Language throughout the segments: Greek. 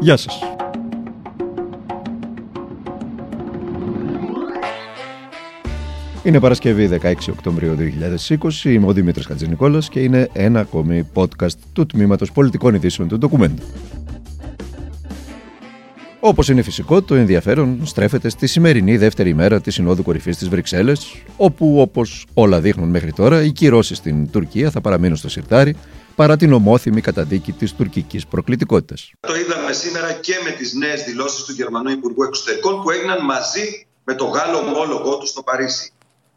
Γεια σας. Είναι Παρασκευή 16 Οκτωβρίου 2020, είμαι ο Δημήτρης Χατζηνικόλας και είναι ένα ακόμη podcast του Τμήματος Πολιτικών Ειδήσεων του Ντοκουμέντου. Όπως είναι φυσικό, το ενδιαφέρον στρέφεται στη σημερινή δεύτερη μέρα της Συνόδου Κορυφής της Βρυξέλλες, όπου όπως όλα δείχνουν μέχρι τώρα, οι κυρώσεις στην Τουρκία θα παραμείνουν στο σιρτάρι παρά την ομόθυμη καταδίκη της τουρκικής προκλητικότητας. Το είδαμε σήμερα και με τις νέες δηλώσεις του Γερμανού Υπουργού Εξωτερικών που έγιναν μαζί με το Γάλλο ομόλογό του στο Παρίσι.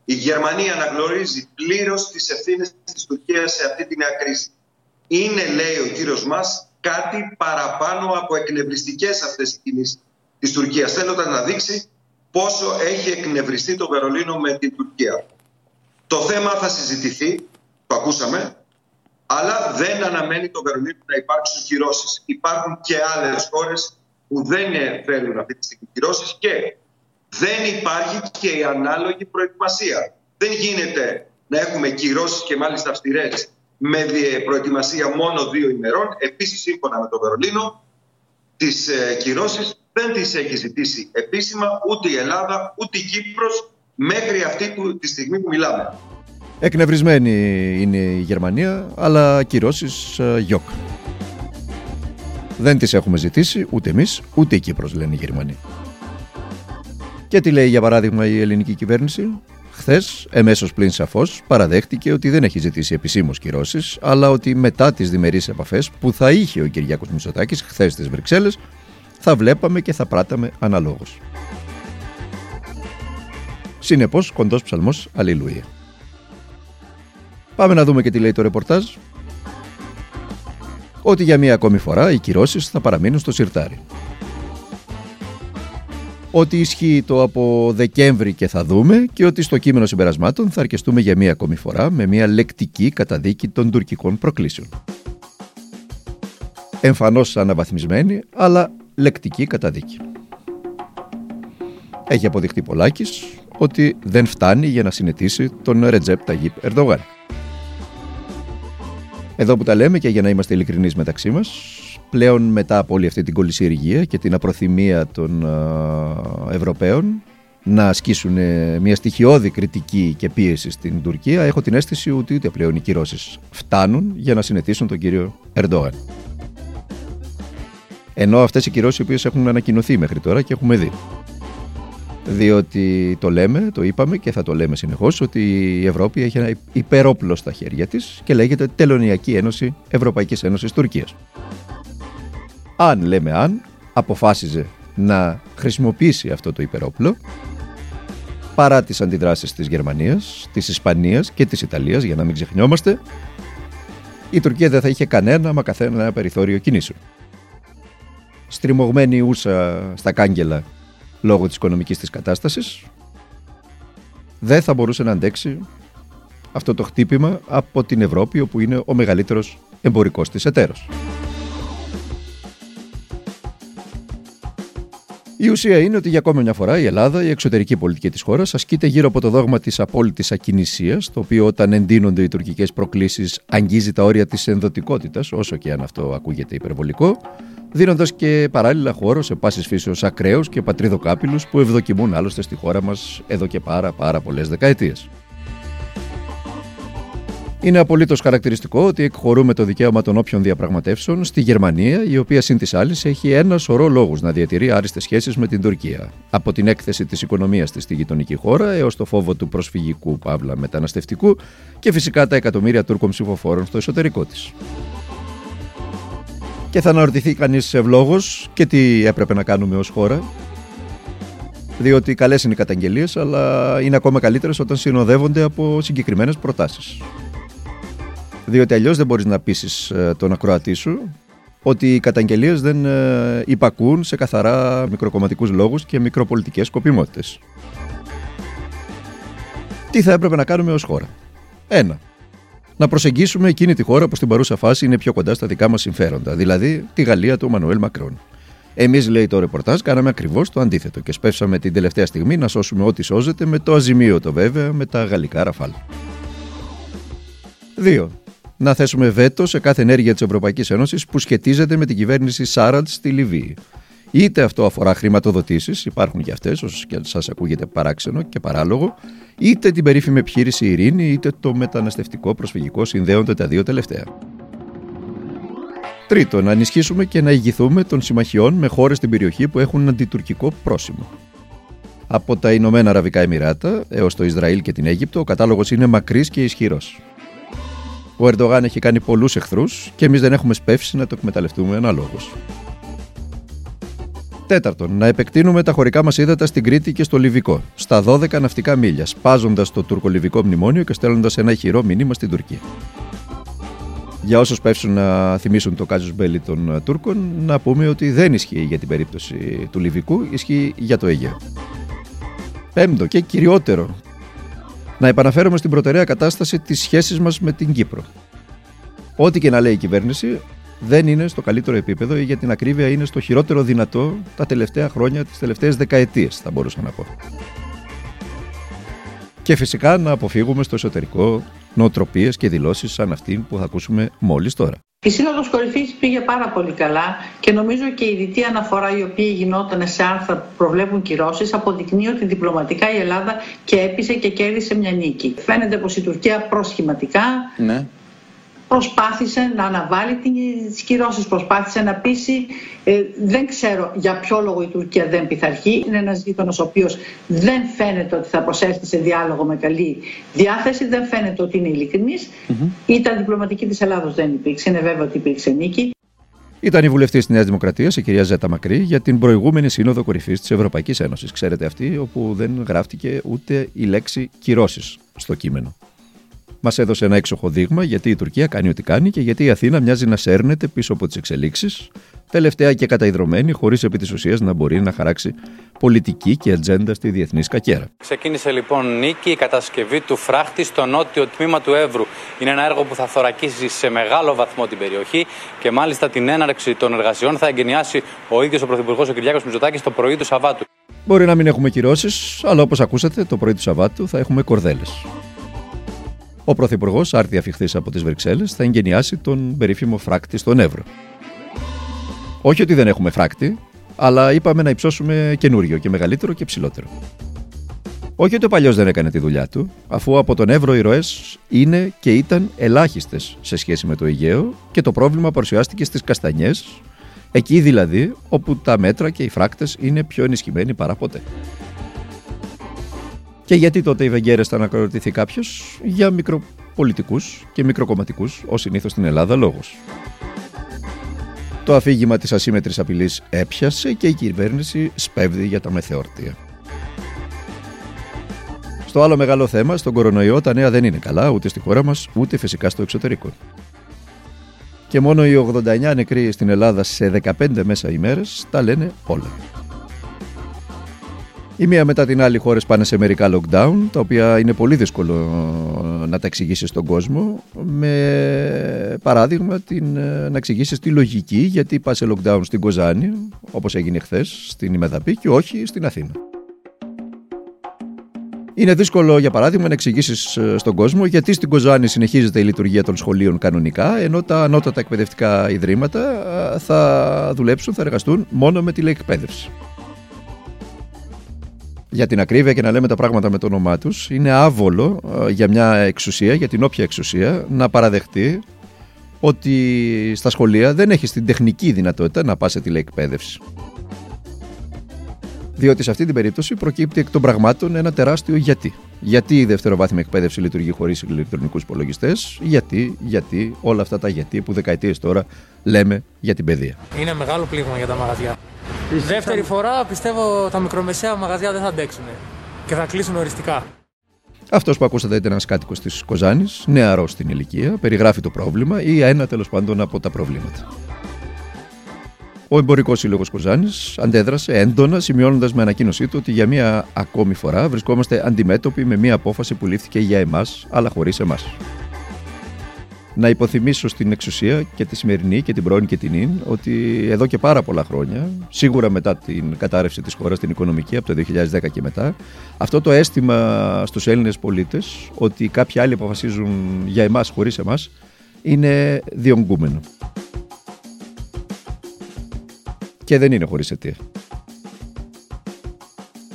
Η Γερμανία αναγνωρίζει πλήρως τις ευθύνες της Τουρκίας σε αυτή τη νέα κρίση. Είναι, λέει ο κύριος Μα, κάτι παραπάνω από εκνευριστικές αυτές οι κινήσεις της Τουρκίας. Θέλοντα να δείξει πόσο έχει εκνευριστεί το Βερολίνο με την Τουρκία. Το θέμα θα συζητηθεί, το ακούσαμε, αλλά δεν αναμένει το Βερολίνο να υπάρξουν κυρώσεις. Υπάρχουν και άλλες χώρες που δεν θέλουν αυτή τη στιγμή κυρώσεις και δεν υπάρχει και η ανάλογη προετοιμασία. Δεν γίνεται να έχουμε κυρώσεις και μάλιστα αυστηρές με προετοιμασία μόνο δύο ημερών. Επίσης, σύμφωνα με το Βερολίνο, τις ε, κυρώσεις δεν τις έχει ζητήσει επίσημα ούτε η Ελλάδα ούτε η Κύπρος μέχρι αυτή που, τη στιγμή που μιλάμε. Εκνευρισμένη είναι η Γερμανία, αλλά κυρώσεις ε, γιοκ. Δεν τις έχουμε ζητήσει ούτε εμείς ούτε η Κύπρος λένε οι Γερμανοί. Και τι λέει για παράδειγμα η ελληνική κυβέρνηση; Χθες, εμέσως πλην σαφώς, παραδέχτηκε ότι δεν έχει ζητήσει επισήμως κυρώσεις, αλλά ότι μετά τις διμερείς επαφές που θα είχε ο Κυριάκος Μητσοτάκης χθες στις Βρυξέλλες, θα βλέπαμε και θα πράταμε αναλόγως. Συνεπώς, κοντός ψαλμός Αλληλούια. Πάμε να δούμε και τι λέει το ρεπορτάζ. Ότι για μία ακόμη φορά οι κυρώσεις θα παραμείνουν στο σιρτάρι ότι ισχύει το από Δεκέμβρη και θα δούμε και ότι στο κείμενο συμπερασμάτων θα αρκεστούμε για μία ακόμη φορά με μία λεκτική καταδίκη των τουρκικών προκλήσεων. Εμφανώς αναβαθμισμένη, αλλά λεκτική καταδίκη. Έχει αποδειχτεί πολλάκις ότι δεν φτάνει για να συνετίσει τον Ρετζέπ Ταγίπ Ερντογάν. Εδώ που τα λέμε και για να είμαστε ειλικρινείς μεταξύ μας, πλέον μετά από όλη αυτή την κολυσιεργία και την απροθυμία των Ευρωπαίων να ασκήσουν ε, μια στοιχειώδη κριτική και πίεση στην Τουρκία, έχω την αίσθηση ότι ούτε πλέον οι κυρώσεις φτάνουν για να συνετήσουν τον κύριο Ερντόγαν. Ενώ αυτές οι κυρώσεις οι οποίες έχουν ανακοινωθεί μέχρι τώρα και έχουμε δει. Διότι το λέμε, το είπαμε και θα το λέμε συνεχώς ότι η Ευρώπη έχει ένα υπερόπλο στα χέρια της και λέγεται Τελωνιακή Ένωση Ευρωπαϊκής Ένωσης Τουρκίας αν λέμε αν, αποφάσιζε να χρησιμοποιήσει αυτό το υπερόπλο παρά τις αντιδράσεις της Γερμανίας, της Ισπανίας και της Ιταλίας, για να μην ξεχνιόμαστε, η Τουρκία δεν θα είχε κανένα μα καθένα περιθώριο κινήσεων. Στριμωγμένη ούσα στα κάγκελα λόγω της οικονομικής της κατάστασης, δεν θα μπορούσε να αντέξει αυτό το χτύπημα από την Ευρώπη, όπου είναι ο μεγαλύτερος εμπορικός της εταίρος. Η ουσία είναι ότι για ακόμη μια φορά η Ελλάδα, η εξωτερική πολιτική της χώρας, ασκείται γύρω από το δόγμα της απόλυτης ακινησίας, το οποίο όταν εντείνονται οι τουρκικές προκλήσεις αγγίζει τα όρια της ενδοτικότητας, όσο και αν αυτό ακούγεται υπερβολικό, δίνοντας και παράλληλα χώρο σε πάσης φύσεως ακραίους και πατρίδοκάπηλους που ευδοκιμούν άλλωστε στη χώρα μας εδώ και πάρα πάρα πολλές δεκαετίες. Είναι απολύτως χαρακτηριστικό ότι εκχωρούμε το δικαίωμα των όποιων διαπραγματεύσεων στη Γερμανία, η οποία συν της άλλης έχει ένα σωρό λόγους να διατηρεί άριστες σχέσεις με την Τουρκία. Από την έκθεση της οικονομίας της στη γειτονική χώρα έως το φόβο του προσφυγικού παύλα μεταναστευτικού και φυσικά τα εκατομμύρια Τούρκων ψηφοφόρων στο εσωτερικό της. Και θα αναρωτηθεί κανείς ευλόγω και τι έπρεπε να κάνουμε ως χώρα, διότι καλές είναι οι καταγγελίες, αλλά είναι ακόμα καλύτερες όταν συνοδεύονται από συγκεκριμένες προτάσεις διότι αλλιώς δεν μπορείς να πείσεις ε, τον ακροατή σου ότι οι καταγγελίες δεν ε, υπακούν σε καθαρά μικροκομματικούς λόγους και μικροπολιτικές σκοπιμότητες. Τι θα έπρεπε να κάνουμε ως χώρα. Ένα. Να προσεγγίσουμε εκείνη τη χώρα που στην παρούσα φάση είναι πιο κοντά στα δικά μας συμφέροντα, δηλαδή τη Γαλλία του Μανουέλ Μακρόν. Εμείς, λέει το ρεπορτάζ, κάναμε ακριβώς το αντίθετο και σπεύσαμε την τελευταία στιγμή να σώσουμε ό,τι σώζεται με το αζημίωτο βέβαια με τα γαλλικά ραφάλ. 2 να θέσουμε βέτο σε κάθε ενέργεια της Ευρωπαϊκής Ένωσης που σχετίζεται με την κυβέρνηση Σάραντ στη Λιβύη. Είτε αυτό αφορά χρηματοδοτήσεις, υπάρχουν και αυτές, όσο και σας ακούγεται παράξενο και παράλογο, είτε την περίφημη επιχείρηση Ειρήνη, είτε το μεταναστευτικό προσφυγικό συνδέονται τα δύο τελευταία. Τρίτον, να ενισχύσουμε και να ηγηθούμε των συμμαχιών με χώρες στην περιοχή που έχουν αντιτουρκικό πρόσημο. Από τα Ηνωμένα Αραβικά Εμμυράτα έως το Ισραήλ και την Αίγυπτο, ο κατάλογος είναι μακρύς και ισχυρός. Ο Ερντογάν έχει κάνει πολλούς εχθρούς και εμείς δεν έχουμε σπεύσει να το εκμεταλλευτούμε αναλόγως. Τέταρτον, να επεκτείνουμε τα χωρικά μας ύδατα στην Κρήτη και στο Λιβικό, στα 12 ναυτικά μίλια, σπάζοντας το τουρκολιβικό μνημόνιο και στέλνοντας ένα ηχηρό μήνυμα στην Τουρκία. Για όσους πέφτουν να θυμίσουν το κάζου μπέλι των Τούρκων, να πούμε ότι δεν ισχύει για την περίπτωση του Λιβικού, ισχύει για το Αιγαίο. Πέμπτο και κυριότερο, να επαναφέρουμε στην προτεραία κατάσταση τι σχέσει μας με την Κύπρο. Ό,τι και να λέει η κυβέρνηση, δεν είναι στο καλύτερο επίπεδο ή για την ακρίβεια είναι στο χειρότερο δυνατό τα τελευταία χρόνια, τις τελευταίες δεκαετίες θα μπορούσα να πω. Και φυσικά να αποφύγουμε στο εσωτερικό νοοτροπίες και δηλώσεις σαν αυτή που θα ακούσουμε μόλις τώρα. Η Σύνοδος Κορυφής πήγε πάρα πολύ καλά και νομίζω και η δυτή αναφορά η οποία γινόταν σε άρθρα που προβλέπουν κυρώσεις αποδεικνύει ότι διπλωματικά η Ελλάδα και έπεισε και κέρδισε μια νίκη. Φαίνεται πως η Τουρκία προσχηματικά ναι προσπάθησε να αναβάλει τις κυρώσεις, προσπάθησε να πείσει. Ε, δεν ξέρω για ποιο λόγο η Τουρκία δεν πειθαρχεί. Είναι ένας γείτονος ο οποίος δεν φαίνεται ότι θα προσέλθει σε διάλογο με καλή διάθεση, δεν φαίνεται ότι είναι ειλικρινής. Mm-hmm. Ήταν διπλωματική της Ελλάδος δεν υπήρξε, είναι βέβαιο ότι υπήρξε νίκη. Ήταν η βουλευτής της Νέας Δημοκρατίας, η κυρία Ζέτα Μακρύ, για την προηγούμενη Σύνοδο Κορυφής της Ευρωπαϊκής Ένωσης. Ξέρετε αυτή, όπου δεν γράφτηκε ούτε η λέξη κυρώσεις στο κείμενο. Μας έδωσε ένα έξοχο δείγμα γιατί η Τουρκία κάνει ό,τι κάνει και γιατί η Αθήνα μοιάζει να σέρνεται πίσω από τις εξελίξεις, τελευταία και καταϊδρωμένη, χωρίς επί της ουσίας να μπορεί να χαράξει πολιτική και ατζέντα στη διεθνή σκακέρα. Ξεκίνησε λοιπόν νίκη η κατασκευή του φράχτη στο νότιο τμήμα του Εύρου. Είναι ένα έργο που θα θωρακίσει σε μεγάλο βαθμό την περιοχή και μάλιστα την έναρξη των εργασιών θα εγκαινιάσει ο ίδιος ο Πρωθυπουργός ο Κυριάκος Μητσοτάκης το πρωί του Σαββάτου. Μπορεί να μην έχουμε κυρώσεις, αλλά όπως ακούσατε, το πρωί του Σαββάτου θα έχουμε κορδέλες. Ο Πρωθυπουργός, άρτια αφιχθής από τις Βρυξέλλες, θα εγκαινιάσει τον περίφημο φράκτη στον Εύρο. Όχι ότι δεν έχουμε φράκτη, αλλά είπαμε να υψώσουμε καινούριο και μεγαλύτερο και ψηλότερο. Όχι ότι ο παλιός δεν έκανε τη δουλειά του, αφού από τον Εύρο οι ροές είναι και ήταν ελάχιστες σε σχέση με το Αιγαίο και το πρόβλημα παρουσιάστηκε στις Καστανιές, εκεί δηλαδή όπου τα μέτρα και οι φράκτες είναι πιο ενισχυμένοι παρά ποτέ. Και γιατί τότε η Βεγγέρες θα ανακροτηθεί κάποιος, για μικροπολιτικούς και μικροκομματικούς, ως συνήθως στην Ελλάδα, λόγος. Το αφήγημα της ασύμετρης απειλής έπιασε και η κυβέρνηση σπέβδει για τα μεθεόρτια. Στο άλλο μεγάλο θέμα, στον κορονοϊό, τα νέα δεν είναι καλά ούτε στη χώρα μας ούτε φυσικά στο εξωτερικό. Και μόνο οι 89 νεκροί στην Ελλάδα σε 15 μέσα ημέρες τα λένε όλα. Η μία μετά την άλλη χώρες πάνε σε μερικά lockdown, τα οποία είναι πολύ δύσκολο να τα εξηγήσεις στον κόσμο. Με παράδειγμα την, να εξηγήσεις τη λογική γιατί πας σε lockdown στην Κοζάνη, όπως έγινε χθες στην Ημεδαπή και όχι στην Αθήνα. Είναι δύσκολο, για παράδειγμα, να εξηγήσεις ε, στον κόσμο γιατί στην Κοζάνη συνεχίζεται η λειτουργία των σχολείων κανονικά, ενώ τα ανώτατα εκπαιδευτικά ιδρύματα ε, θα δουλέψουν, θα εργαστούν μόνο με τηλεεκπαίδευση για την ακρίβεια και να λέμε τα πράγματα με το όνομά τους, είναι άβολο ε, για μια εξουσία, για την όποια εξουσία, να παραδεχτεί ότι στα σχολεία δεν έχεις την τεχνική δυνατότητα να πας σε τηλεεκπαίδευση. Διότι σε αυτή την περίπτωση προκύπτει εκ των πραγμάτων ένα τεράστιο γιατί. Γιατί η δευτεροβάθμια εκπαίδευση λειτουργεί χωρίς ηλεκτρονικούς υπολογιστές, γιατί, γιατί, όλα αυτά τα γιατί που δεκαετίες τώρα λέμε για την παιδεία. Είναι μεγάλο πλήγμα για τα μαγαζιά. Δεύτερη φορά πιστεύω τα μικρομεσαία μαγαζιά δεν θα αντέξουν και θα κλείσουν οριστικά. Αυτός που ακούσατε ήταν ένας κάτοικος της Κοζάνης, νεαρός στην ηλικία, περιγράφει το πρόβλημα ή ένα τέλος πάντων από τα προβλήματα. Ο Εμπορικός Σύλλογος Κοζάνης αντέδρασε έντονα, σημειώνοντας με ανακοίνωσή του ότι για μία ακόμη φορά βρισκόμαστε αντιμέτωποι με μία απόφαση που λήφθηκε για εμάς, αλλά χωρίς εμάς να υποθυμίσω στην εξουσία και τη σημερινή και την πρώην και την ίν ότι εδώ και πάρα πολλά χρόνια, σίγουρα μετά την κατάρρευση της χώρας την οικονομική από το 2010 και μετά, αυτό το αίσθημα στους Έλληνες πολίτες ότι κάποιοι άλλοι αποφασίζουν για εμάς χωρίς εμάς είναι διονγκούμενο. Και δεν είναι χωρίς αιτία.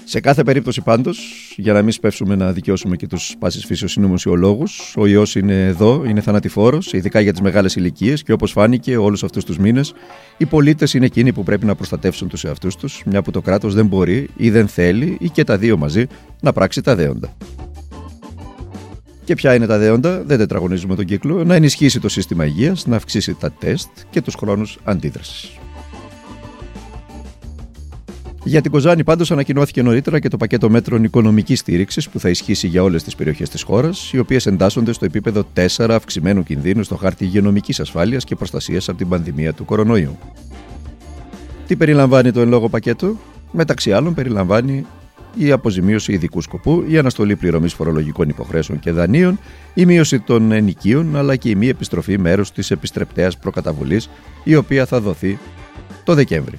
Σε κάθε περίπτωση πάντως, για να μην σπεύσουμε να δικαιώσουμε και τους πάσης φύσεως συνωμοσιολόγους, ο ιός είναι εδώ, είναι θανατηφόρος, ειδικά για τις μεγάλες ηλικίες και όπως φάνηκε όλους αυτούς τους μήνες, οι πολίτες είναι εκείνοι που πρέπει να προστατεύσουν τους εαυτούς τους, μια που το κράτος δεν μπορεί ή δεν θέλει ή και τα δύο μαζί να πράξει τα δέοντα. Και ποια είναι τα δέοντα, δεν τετραγωνίζουμε τον κύκλο, να ενισχύσει το σύστημα υγείας, να αυξήσει τα τεστ και τους χρόνους αντίδρασης. Για την Κοζάνη πάντως ανακοινώθηκε νωρίτερα και το πακέτο μέτρων οικονομικής στήριξης που θα ισχύσει για όλες τις περιοχές της χώρας, οι οποίες εντάσσονται στο επίπεδο 4 αυξημένου κινδύνου στο χάρτη υγειονομικής ασφάλειας και προστασίας από την πανδημία του κορονοϊού. Τι περιλαμβάνει το εν λόγω πακέτο, μεταξύ άλλων περιλαμβάνει η αποζημίωση ειδικού σκοπού, η αναστολή πληρωμής φορολογικών υποχρέσεων και δανείων, η μείωση των ενοικίων αλλά και η μη επιστροφή μέρους της επιστρεπτέας προκαταβολής, η οποία θα δοθεί το Δεκέμβρη.